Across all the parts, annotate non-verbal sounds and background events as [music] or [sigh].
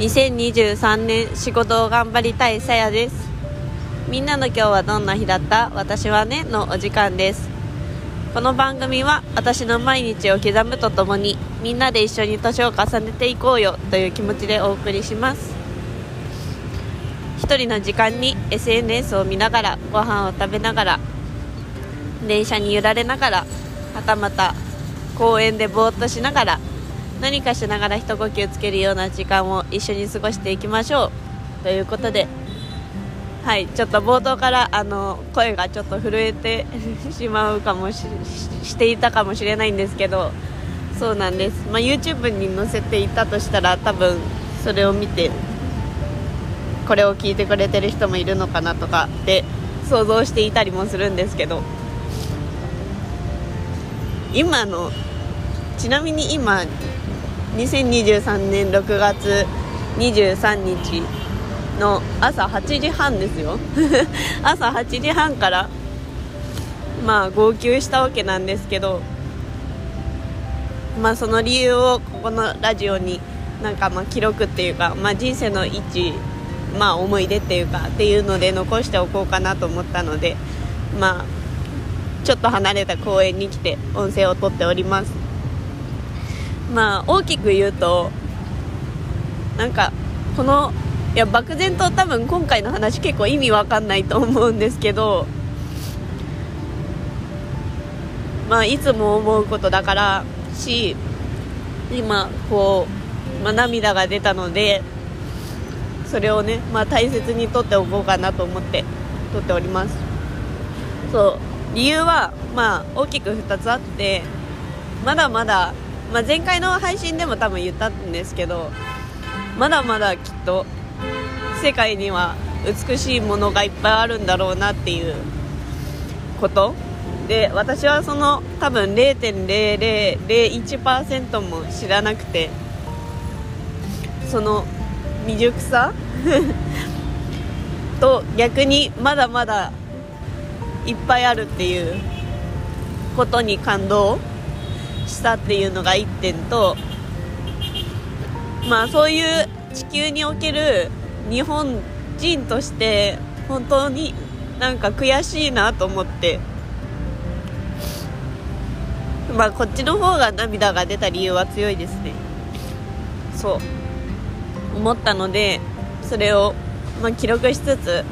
2023年仕事を頑張りたいさやです。みんなの今日はどんな日だった？私はねのお時間です。この番組は私の毎日を刻むとともにみんなで一緒に年を重ねていこうよという気持ちでお送りします。一人の時間に SNS を見ながらご飯を食べながら電車に揺られながらはたまた公園でぼーっとしながら何かしながら一呼吸つけるような時間を一緒に過ごしていきましょう。ということではいちょっと冒頭からあの声がちょっと震えてしまうかもししていたかもしれないんですけどそうなんです、まあ、YouTube に載せていたとしたら多分それを見てこれを聞いてくれてる人もいるのかなとかって想像していたりもするんですけど。今のちなみに今2023年6月23日の朝8時半ですよ。[laughs] 朝8時半からまあ号泣したわけなんですけどまあその理由をここのラジオになんかまあ記録っていうか、まあ、人生の一、まあ、思い出っていうかっていうので残しておこうかなと思ったのでまあちょっと離れた公園に来て音声をとっております。まあ大きく言うとなんかこのいや漠然と多分今回の話結構意味わかんないと思うんですけどまあいつも思うことだからし今こう、まあ、涙が出たのでそれをね、まあ、大切にとっておこうかなと思って撮っております。そう理由はまあ大きく2つあってまだまだ、まあ、前回の配信でも多分言ったんですけどまだまだきっと世界には美しいものがいっぱいあるんだろうなっていうこと。で私はその多分0.0001%も知らなくてその未熟さ [laughs] と逆にまだまだいっぱいあるっていうことに感動。したっていうのが1点とまあそういう地球における日本人として本当になんか悔しいなと思ってまあこっちの方が涙が出た理由は強いですね。そう思ったのでそれを、まあ、記録しつつ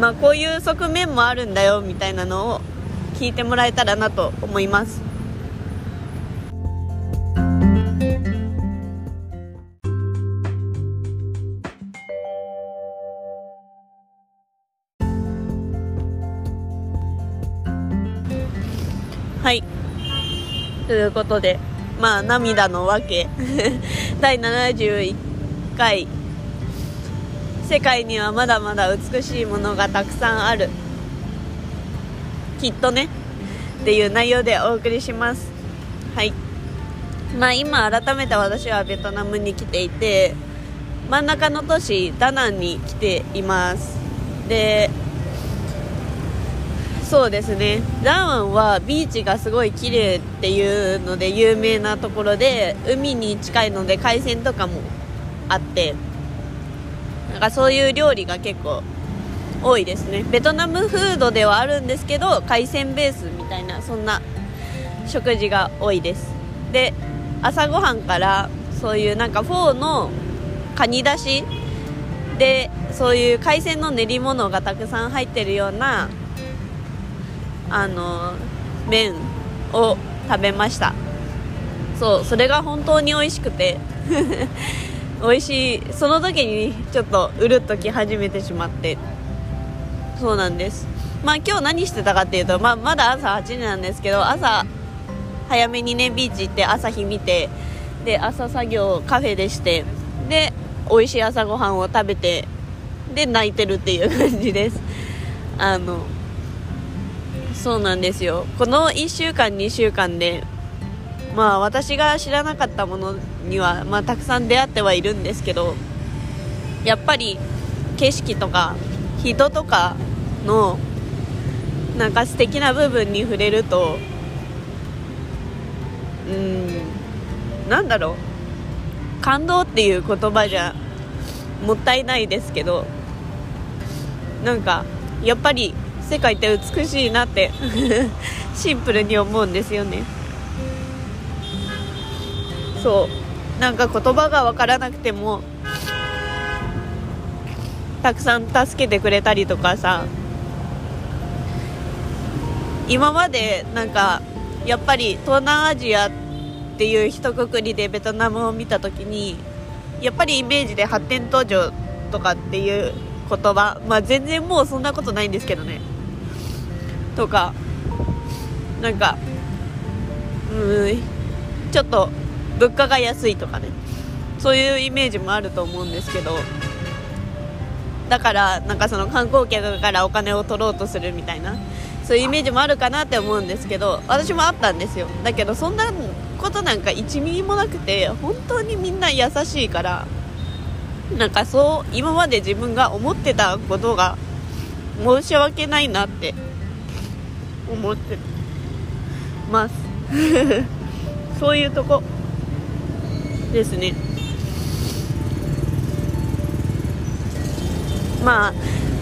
まあこういう側面もあるんだよみたいなのを聞いてもらえたらなと思います。ということでまあ涙のわけ。[laughs] 第71回。世界にはまだまだ美しいものがたくさんある。きっとね。っていう内容でお送りします。はい。まあ今改めて私はベトナムに来ていて真ん中の都市ダナンに来ています。でそうですね。ダナンはビーチがすごい綺麗っていうので有名なところで海に近いので海鮮とかもあってなんかそういう料理が結構多いですね。ベトナムフードではあるんですけど海鮮ベースみたいなそんな食事が多いです。で朝ごはんからそういうなんかフォーのカニだしでそういう海鮮の練り物がたくさん入ってるようなあの麺を食べました。そうそれが本当に美味しくて。[laughs] 美味しい。その時にちょっとうるっとき始めてしまって。そうなんです。まあ今日何してたかっていうと、まあ、まだ朝8時なんですけど朝早めにねビーチ行って朝日見てで朝作業カフェでしてで美味しい朝ごはんを食べてで泣いてるっていう感じです。あのそうなんですよ。この1週間2週間でまあ私が知らなかったものには、まあ、たくさん出会ってはいるんですけどやっぱり景色とか人とかのなんか素敵な部分に触れるとうんなんだろう。感動っていう言葉じゃもったいないですけどなんかやっぱり世界って美しいなって [laughs] シンプルに思うんですよね。そう。なんか言葉が分からなくてもたくさん助けてくれたりとかさ今までなんかやっぱり東南アジアっていう一括りでベトナムを見た時にやっぱりイメージで発展途上とかっていう言葉まあ全然もうそんなことないんですけどねとかなんかうんちょっと物価が安いとかね。そういうイメージもあると思うんですけど。だからなんかその観光客からお金を取ろうとするみたいな。そういうイメージもあるかなって思うんですけど私もあったんですよ。だけどそんなことなんか1ミリもなくて本当にみんな優しいからなんかそう今まで自分が思ってたことが申し訳ないなって思ってます。[laughs] そういうとこですね。まあ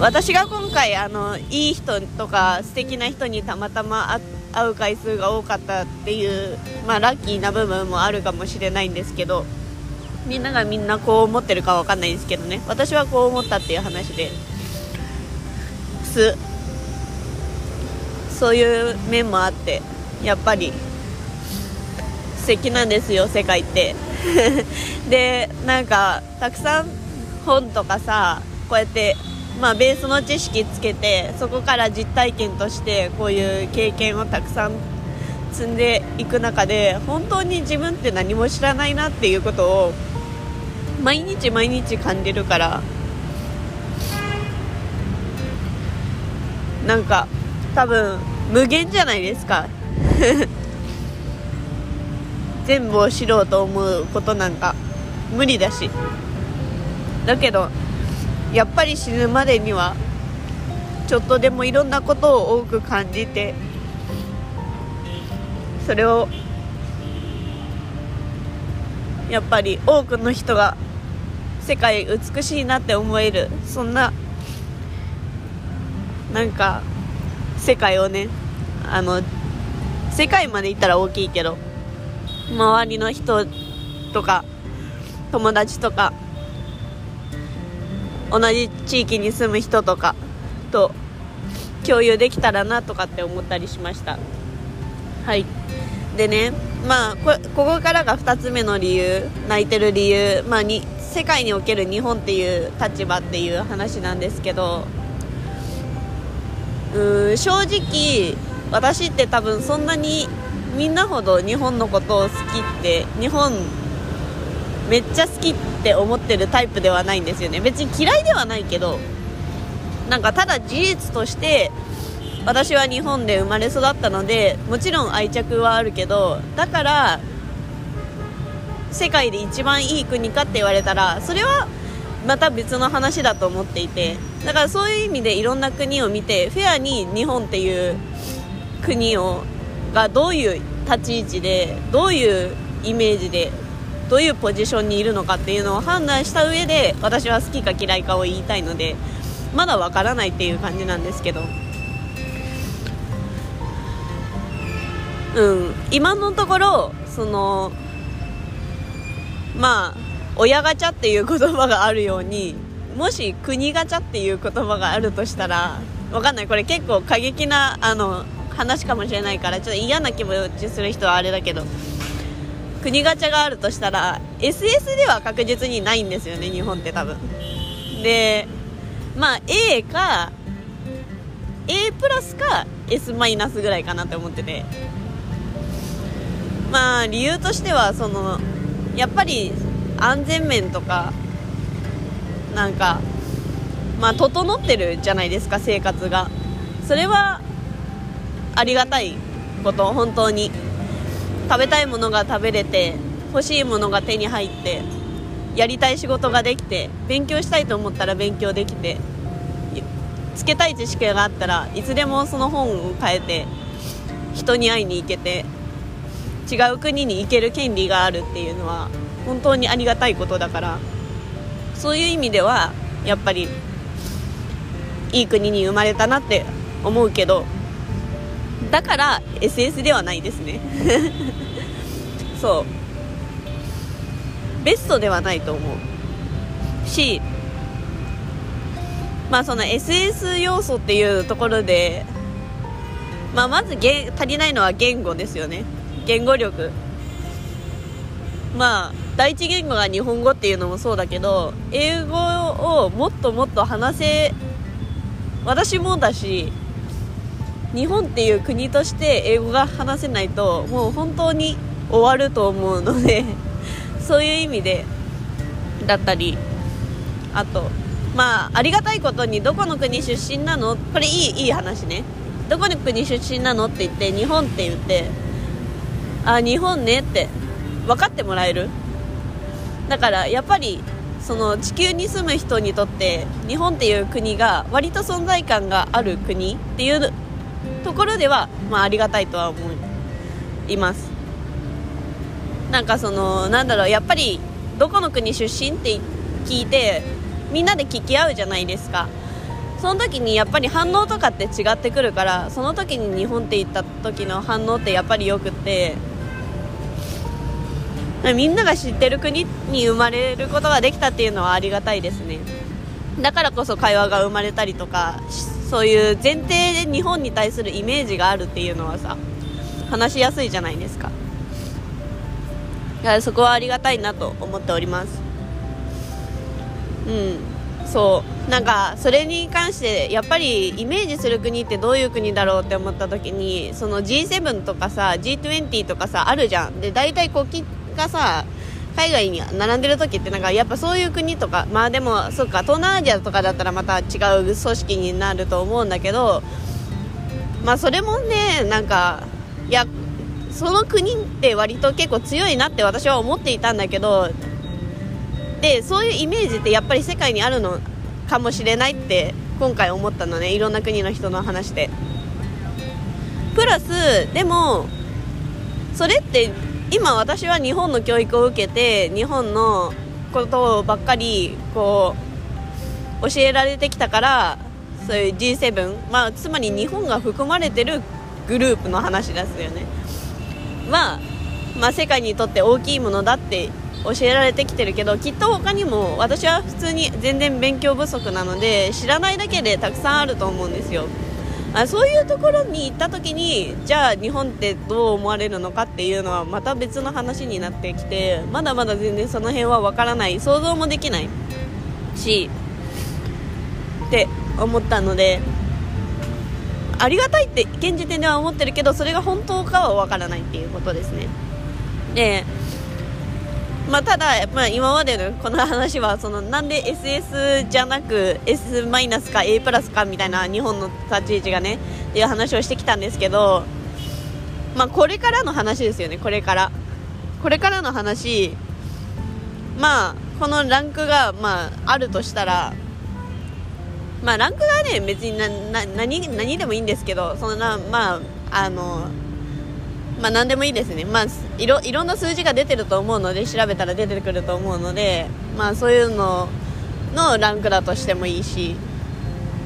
私が今回あのいい人とか素敵な人にたまたま会う回数が多かったっていう、まあ、ラッキーな部分もあるかもしれないんですけどみんながみんなこう思ってるかわかんないですけどね。私はこう思ったっていう話です。そういう面もあってやっぱり素敵なんですよ世界って。[laughs] でなんかたくさん本とかさこうやってまあ、ベースの知識つけてそこから実体験としてこういう経験をたくさん積んでいく中で本当に自分って何も知らないなっていうことを毎日毎日感じるからなんか多分無限じゃないですか。[laughs] 全部を知ろうと思うことなんか無理だし。だけどやっぱり死ぬまでにはちょっとでもいろんなことを多く感じてそれをやっぱり多くの人が世界美しいなって思えるそんななんか世界をねあの世界まで行ったら大きいけど周りの人とか友達とか同じ地域に住む人とかと共有できたらなとかって思ったりしました。はい。でねまあここからが2つ目の理由泣いてる理由まあに世界における日本っていう立場っていう話なんですけどうん正直私って多分そんなにみんなほど日本のことを好きって日本めっちゃ好きって思ってるタイプではないんですよね。別に嫌いではないけどなんかただ事実として私は日本で生まれ育ったのでもちろん愛着はあるけどだから世界で一番いい国かって言われたらそれはまた別の話だと思っていて。だからそういう意味でいろんな国を見てフェアに日本っていう国をがどういう立ち位置でどういうイメージでどういうポジションにいるのかっていうのを判断した上で私は好きか嫌いかを言いたいのでまだわからないっていう感じなんですけど。うん。今のところそのまあ親ガチャっていう言葉があるようにもし国ガチャっていう言葉があるとしたらわかんない。これ結構過激なあの話かもしれないからちょっと嫌な気持ちする人はあれだけど国ガチャがあるとしたら SS では確実にないんですよね日本って多分。でまあ A か A プラスか S マイナスぐらいかなって思ってて。まあ理由としてはそのやっぱり安全面とかなんかまあ整ってるじゃないですか生活が。それはありがたいこと本当に。食べたいものが食べれて欲しいものが手に入ってやりたい仕事ができて勉強したいと思ったら勉強できてつけたい知識があったらいつでもその本を変えて人に会いに行けて違う国に行ける権利があるっていうのは本当にありがたいことだから。そういう意味ではやっぱりいい国に生まれたなって思うけどだから SS ではないですね。[laughs] そう。ベストではないと思う。しまあその SS 要素っていうところで、まあ、まず足りないのは言語ですよね。言語力。まあ第一言語が日本語っていうのもそうだけど英語をもっともっと話せ私もだし日本っていう国として英語が話せないともう本当に終わると思うので [laughs] そういう意味でだったりあとまあありがたいことにどこの国出身なの？これいいいい話ね。どこの国出身なのって言って日本って言ってあ日本ねって分かってもらえる？だからやっぱりその地球に住む人にとって日本っていう国が割と存在感がある国っていうところでは、まあ、ありがたいとは思います。なんかそのなんだろうやっぱりどこの国出身って聞いてみんなで聞き合うじゃないですか。その時にやっぱり反応とかって違ってくるからその時に日本って言った時の反応ってやっぱりよくって [laughs] みんなが知ってる国に生まれることができたっていうのはありがたいですね。だからこそ会話が生まれたりとかそういう前提で日本に対するイメージがあるっていうのはさ話しやすいじゃないですか。だからそこはありがたいなと思っております。うん。そう。なんかそれに関してやっぱりイメージする国ってどういう国だろうって思った時にその G7 とかさ G20 とかさあるじゃん。で大体国旗がさ海外に並んでる時ってなんかやっぱそういう国とかまあでもそっか東南アジアとかだったらまた違う組織になると思うんだけどまあそれもねなんかいやその国って割と結構強いなって私は思っていたんだけどでそういうイメージってやっぱり世界にあるのかもしれないって今回思ったのねいろんな国の人の話で。プラスでもそれって今私は日本の教育を受けて日本のことばっかりこう教えられてきたからそういう G7、まあ、つまり日本が含まれてるグループの話ですよね。は、まあ、世界にとって大きいものだって教えられてきてるけどきっと他にも私は普通に全然勉強不足なので知らないだけでたくさんあると思うんですよ。あそういうところに行った時にじゃあ日本ってどう思われるのかっていうのはまた別の話になってきてまだまだ全然その辺は分からない想像もできないしって思ったのでありがたいって現時点では思ってるけどそれが本当かは分からないっていうことですね。でまあ、ただ、まあ、今までのこの話はそのなんで SS じゃなく S マイナスか A プラスかみたいな日本の立ち位置がねっていう話をしてきたんですけど、まあ、これからの話ですよねこれから。これからの話まあこのランクが、まあ、あるとしたらまあランクがね別になな何何でもいいんですけどそんなまああのまあ、何でもいいですね、まあ、いろいろんな数字が出てると思うので調べたら出てくると思うので、まあ、そういうののランクだとしてもいいし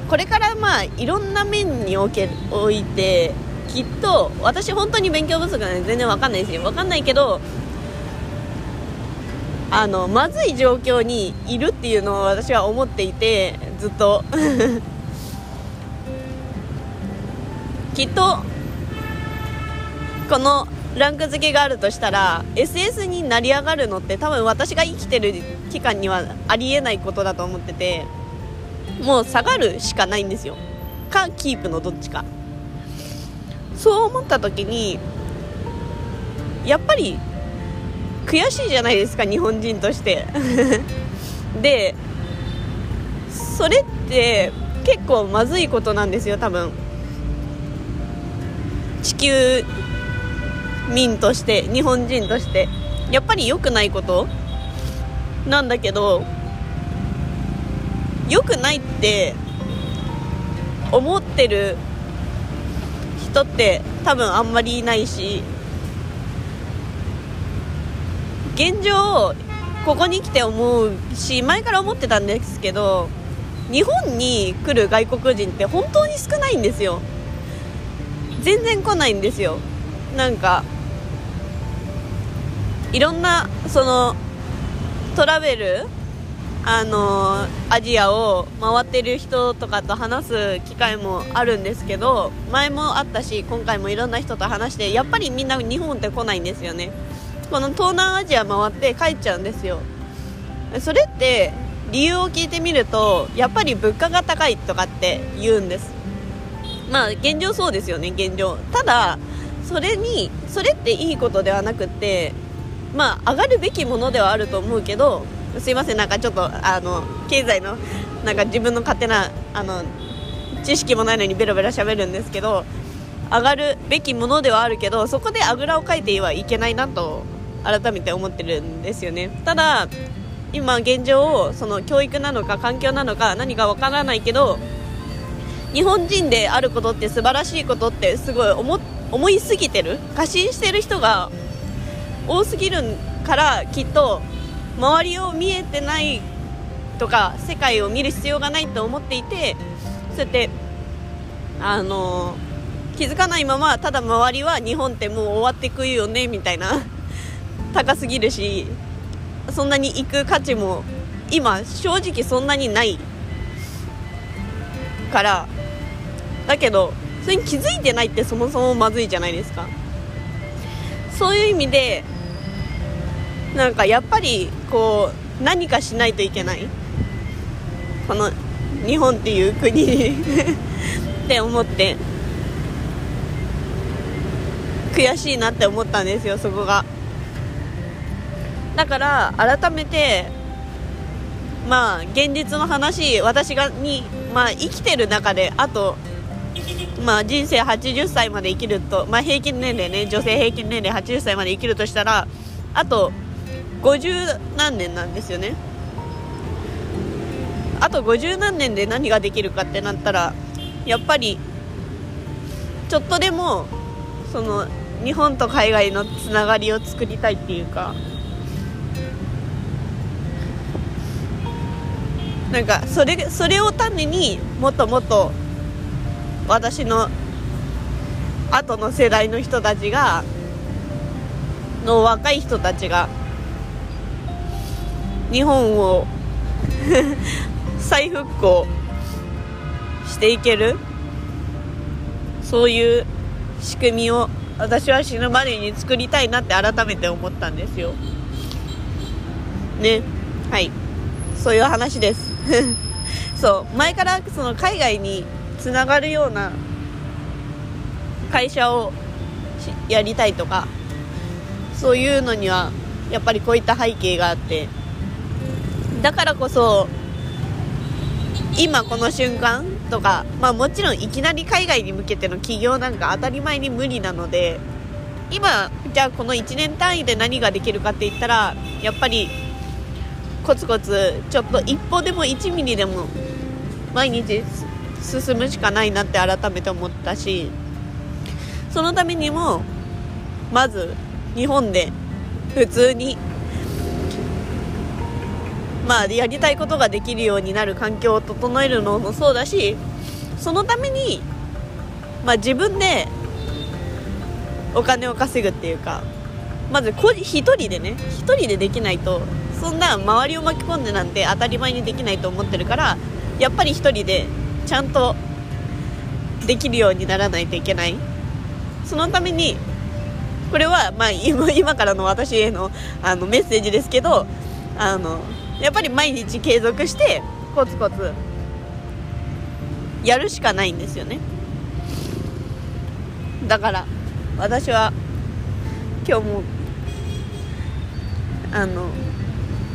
これからまあいろんな面におけおいてきっと私本当に勉強不足なんで全然わかんないですよ。わかんないけどあのまずい状況にいるっていうのを私は思っていてずっと。[laughs] きっとこのランク付けがあるとしたら SS になり上がるのって多分私が生きてる期間にはありえないことだと思っててもう下がるしかないんですよ。かキープのどっちか。そう思った時にやっぱり悔しいじゃないですか日本人として。[laughs] でそれって結構まずいことなんですよ多分。地球民として日本人としてやっぱり良くないこと？なんだけど良くないって思ってる人って多分あんまりいないし現状ここに来て思うし前から思ってたんですけど日本に来る外国人って本当に少ないんですよ。全然来ないんですよ。なんかいろんなそのトラベルあのアジアを回ってる人とかと話す機会もあるんですけど前もあったし今回もいろんな人と話してやっぱりみんな日本って来ないんですよね。この東南アジア回って帰っちゃうんですよ。それって理由を聞いてみるとやっぱり物価が高いとかって言うんです。まあ現状そうですよね現状。ただそれにそれっていいことではなくてまあ上がるべきものではあると思うけどすいませんなんかちょっとあの経済のなんか自分の勝手なあの知識もないのにベラベラ喋るんですけど上がるべきものではあるけどそこであぐらをかいてはいけないなと改めて思ってるんですよね。ただ今現状その教育なのか環境なのか何かわからないけど日本人であることって素晴らしいことってすごい思いすぎてる。過信してる人が多すぎるからきっと周りを見えてないとか世界を見る必要がないと思っていてそうやってあの気づかないままただ周りは日本ってもう終わってくよねみたいな高すぎるしそんなに行く価値も今正直そんなにないからだけどそれに気づいてないってそもそもまずいじゃないですか。そういう意味でなんかやっぱりこう何かしないといけない。この日本っていう国 [laughs] って思って。悔しいなって思ったんですよそこが。だから改めてまあ現実の話私がに、まあ、生きてる中であとまあ、人生80歳まで生きると、まあ、平均年齢ね女性平均年齢80歳まで生きるとしたらあと50何年なんですよね。あと50何年で何ができるかってなったらやっぱりちょっとでもその日本と海外のつながりを作りたいっていうか。なんかそれそれを種にもっともっと私の後の世代の人たちがの若い人たちが日本を [laughs] 再復興していけるそういう仕組みを私は死ぬまでに作りたいなって改めて思ったんですよ。ね。はい。そういう話です。[laughs] そう。前からその海外につながるような会社をやりたいとかそういうのにはやっぱりこういった背景があってだからこそ今この瞬間とか、まあ、もちろんいきなり海外に向けての起業なんか当たり前に無理なので今じゃあこの1年単位で何ができるかって言ったらやっぱりコツコツちょっと一歩でも1ミリでも毎日進むしかないなって改めて思ったしそのためにもまず日本で普通にまあやりたいことができるようになる環境を整えるのもそうだしそのためにまあ自分でお金を稼ぐっていうかまず1人でね1人でできないとそんな周りを巻き込んでなんて当たり前にできないと思ってるからやっぱり1人でちゃんとできるようにならないといけない。そのためにこれはまあ今からの私へのあのメッセージですけどあのやっぱり毎日継続してコツコツやるしかないんですよね。だから私は今日もあの、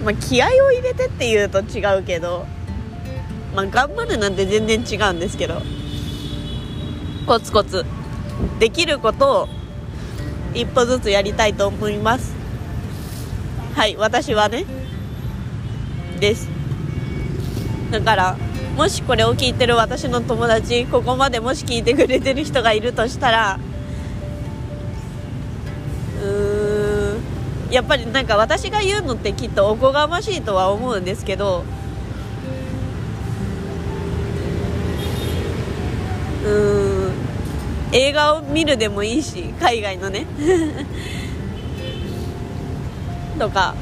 まあ、気合を入れてっていうと違うけど、まあ、頑張るなんて全然違うんですけどコツコツできることを一歩ずつやりたいと思います。はい私はねです。だからもしこれを聞いてる私の友達ここまでもし聞いてくれてる人がいるとしたらうーんやっぱりなんか私が言うのってきっとおこがましいとは思うんですけどうん映画を見るでもいいし海外のね。[laughs] とか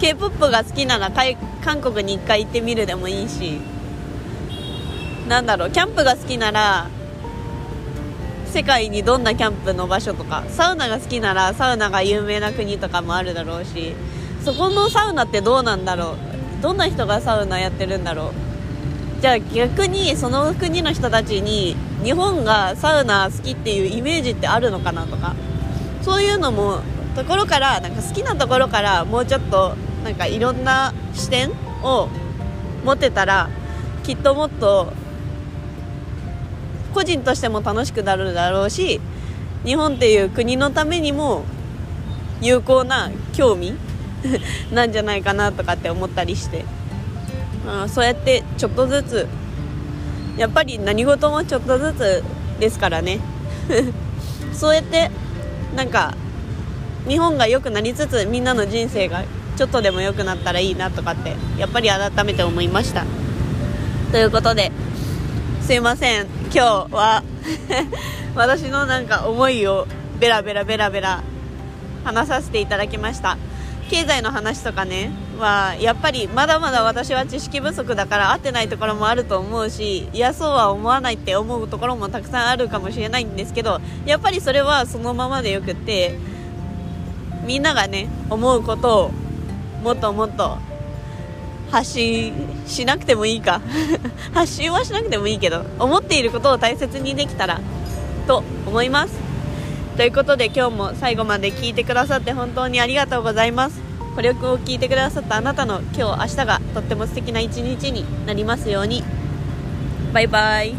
k p o p が好きなら韓国に1回行ってみるでもいいし。なんだろうキャンプが好きなら世界にどんなキャンプの場所とかサウナが好きならサウナが有名な国とかもあるだろうし。そこのサウナってどうなんだろう？どんな人がサウナやってるんだろう？じゃあ逆にその国の人たちに日本がサウナ好きっていうイメージってあるのかなとか。そういうのもところからなんか好きなところからもうちょっとなんかいろんな視点を持てたらきっともっと個人としても楽しくなるだろうし日本っていう国のためにも有効な興味 [laughs] なんじゃないかなとかって思ったりして、うん、そうやってちょっとずつやっぱり何事もちょっとずつですからね。[laughs] そうやってなんか日本が良くなりつつみんなの人生がちょっとでも良くなったらいいなとかってやっぱり改めて思いました。ということですいません。今日は [laughs] 私のなんか思いをベラベラベラベラ話させていただきました。経済の話とかねはやっぱりまだまだ私は知識不足だから合ってないところもあると思うしいやそうは思わないって思うところもたくさんあるかもしれないんですけどやっぱりそれはそのままでよくってみんながね思うことをもっともっと発信しなくてもいいか。[laughs] 発信はしなくてもいいけど思っていることを大切にできたらと思います。ということで今日も最後まで聞いてくださって本当にありがとうございます。これを聞いてくださったあなたの今日明日がとっても素敵な一日になりますように。バイバイ。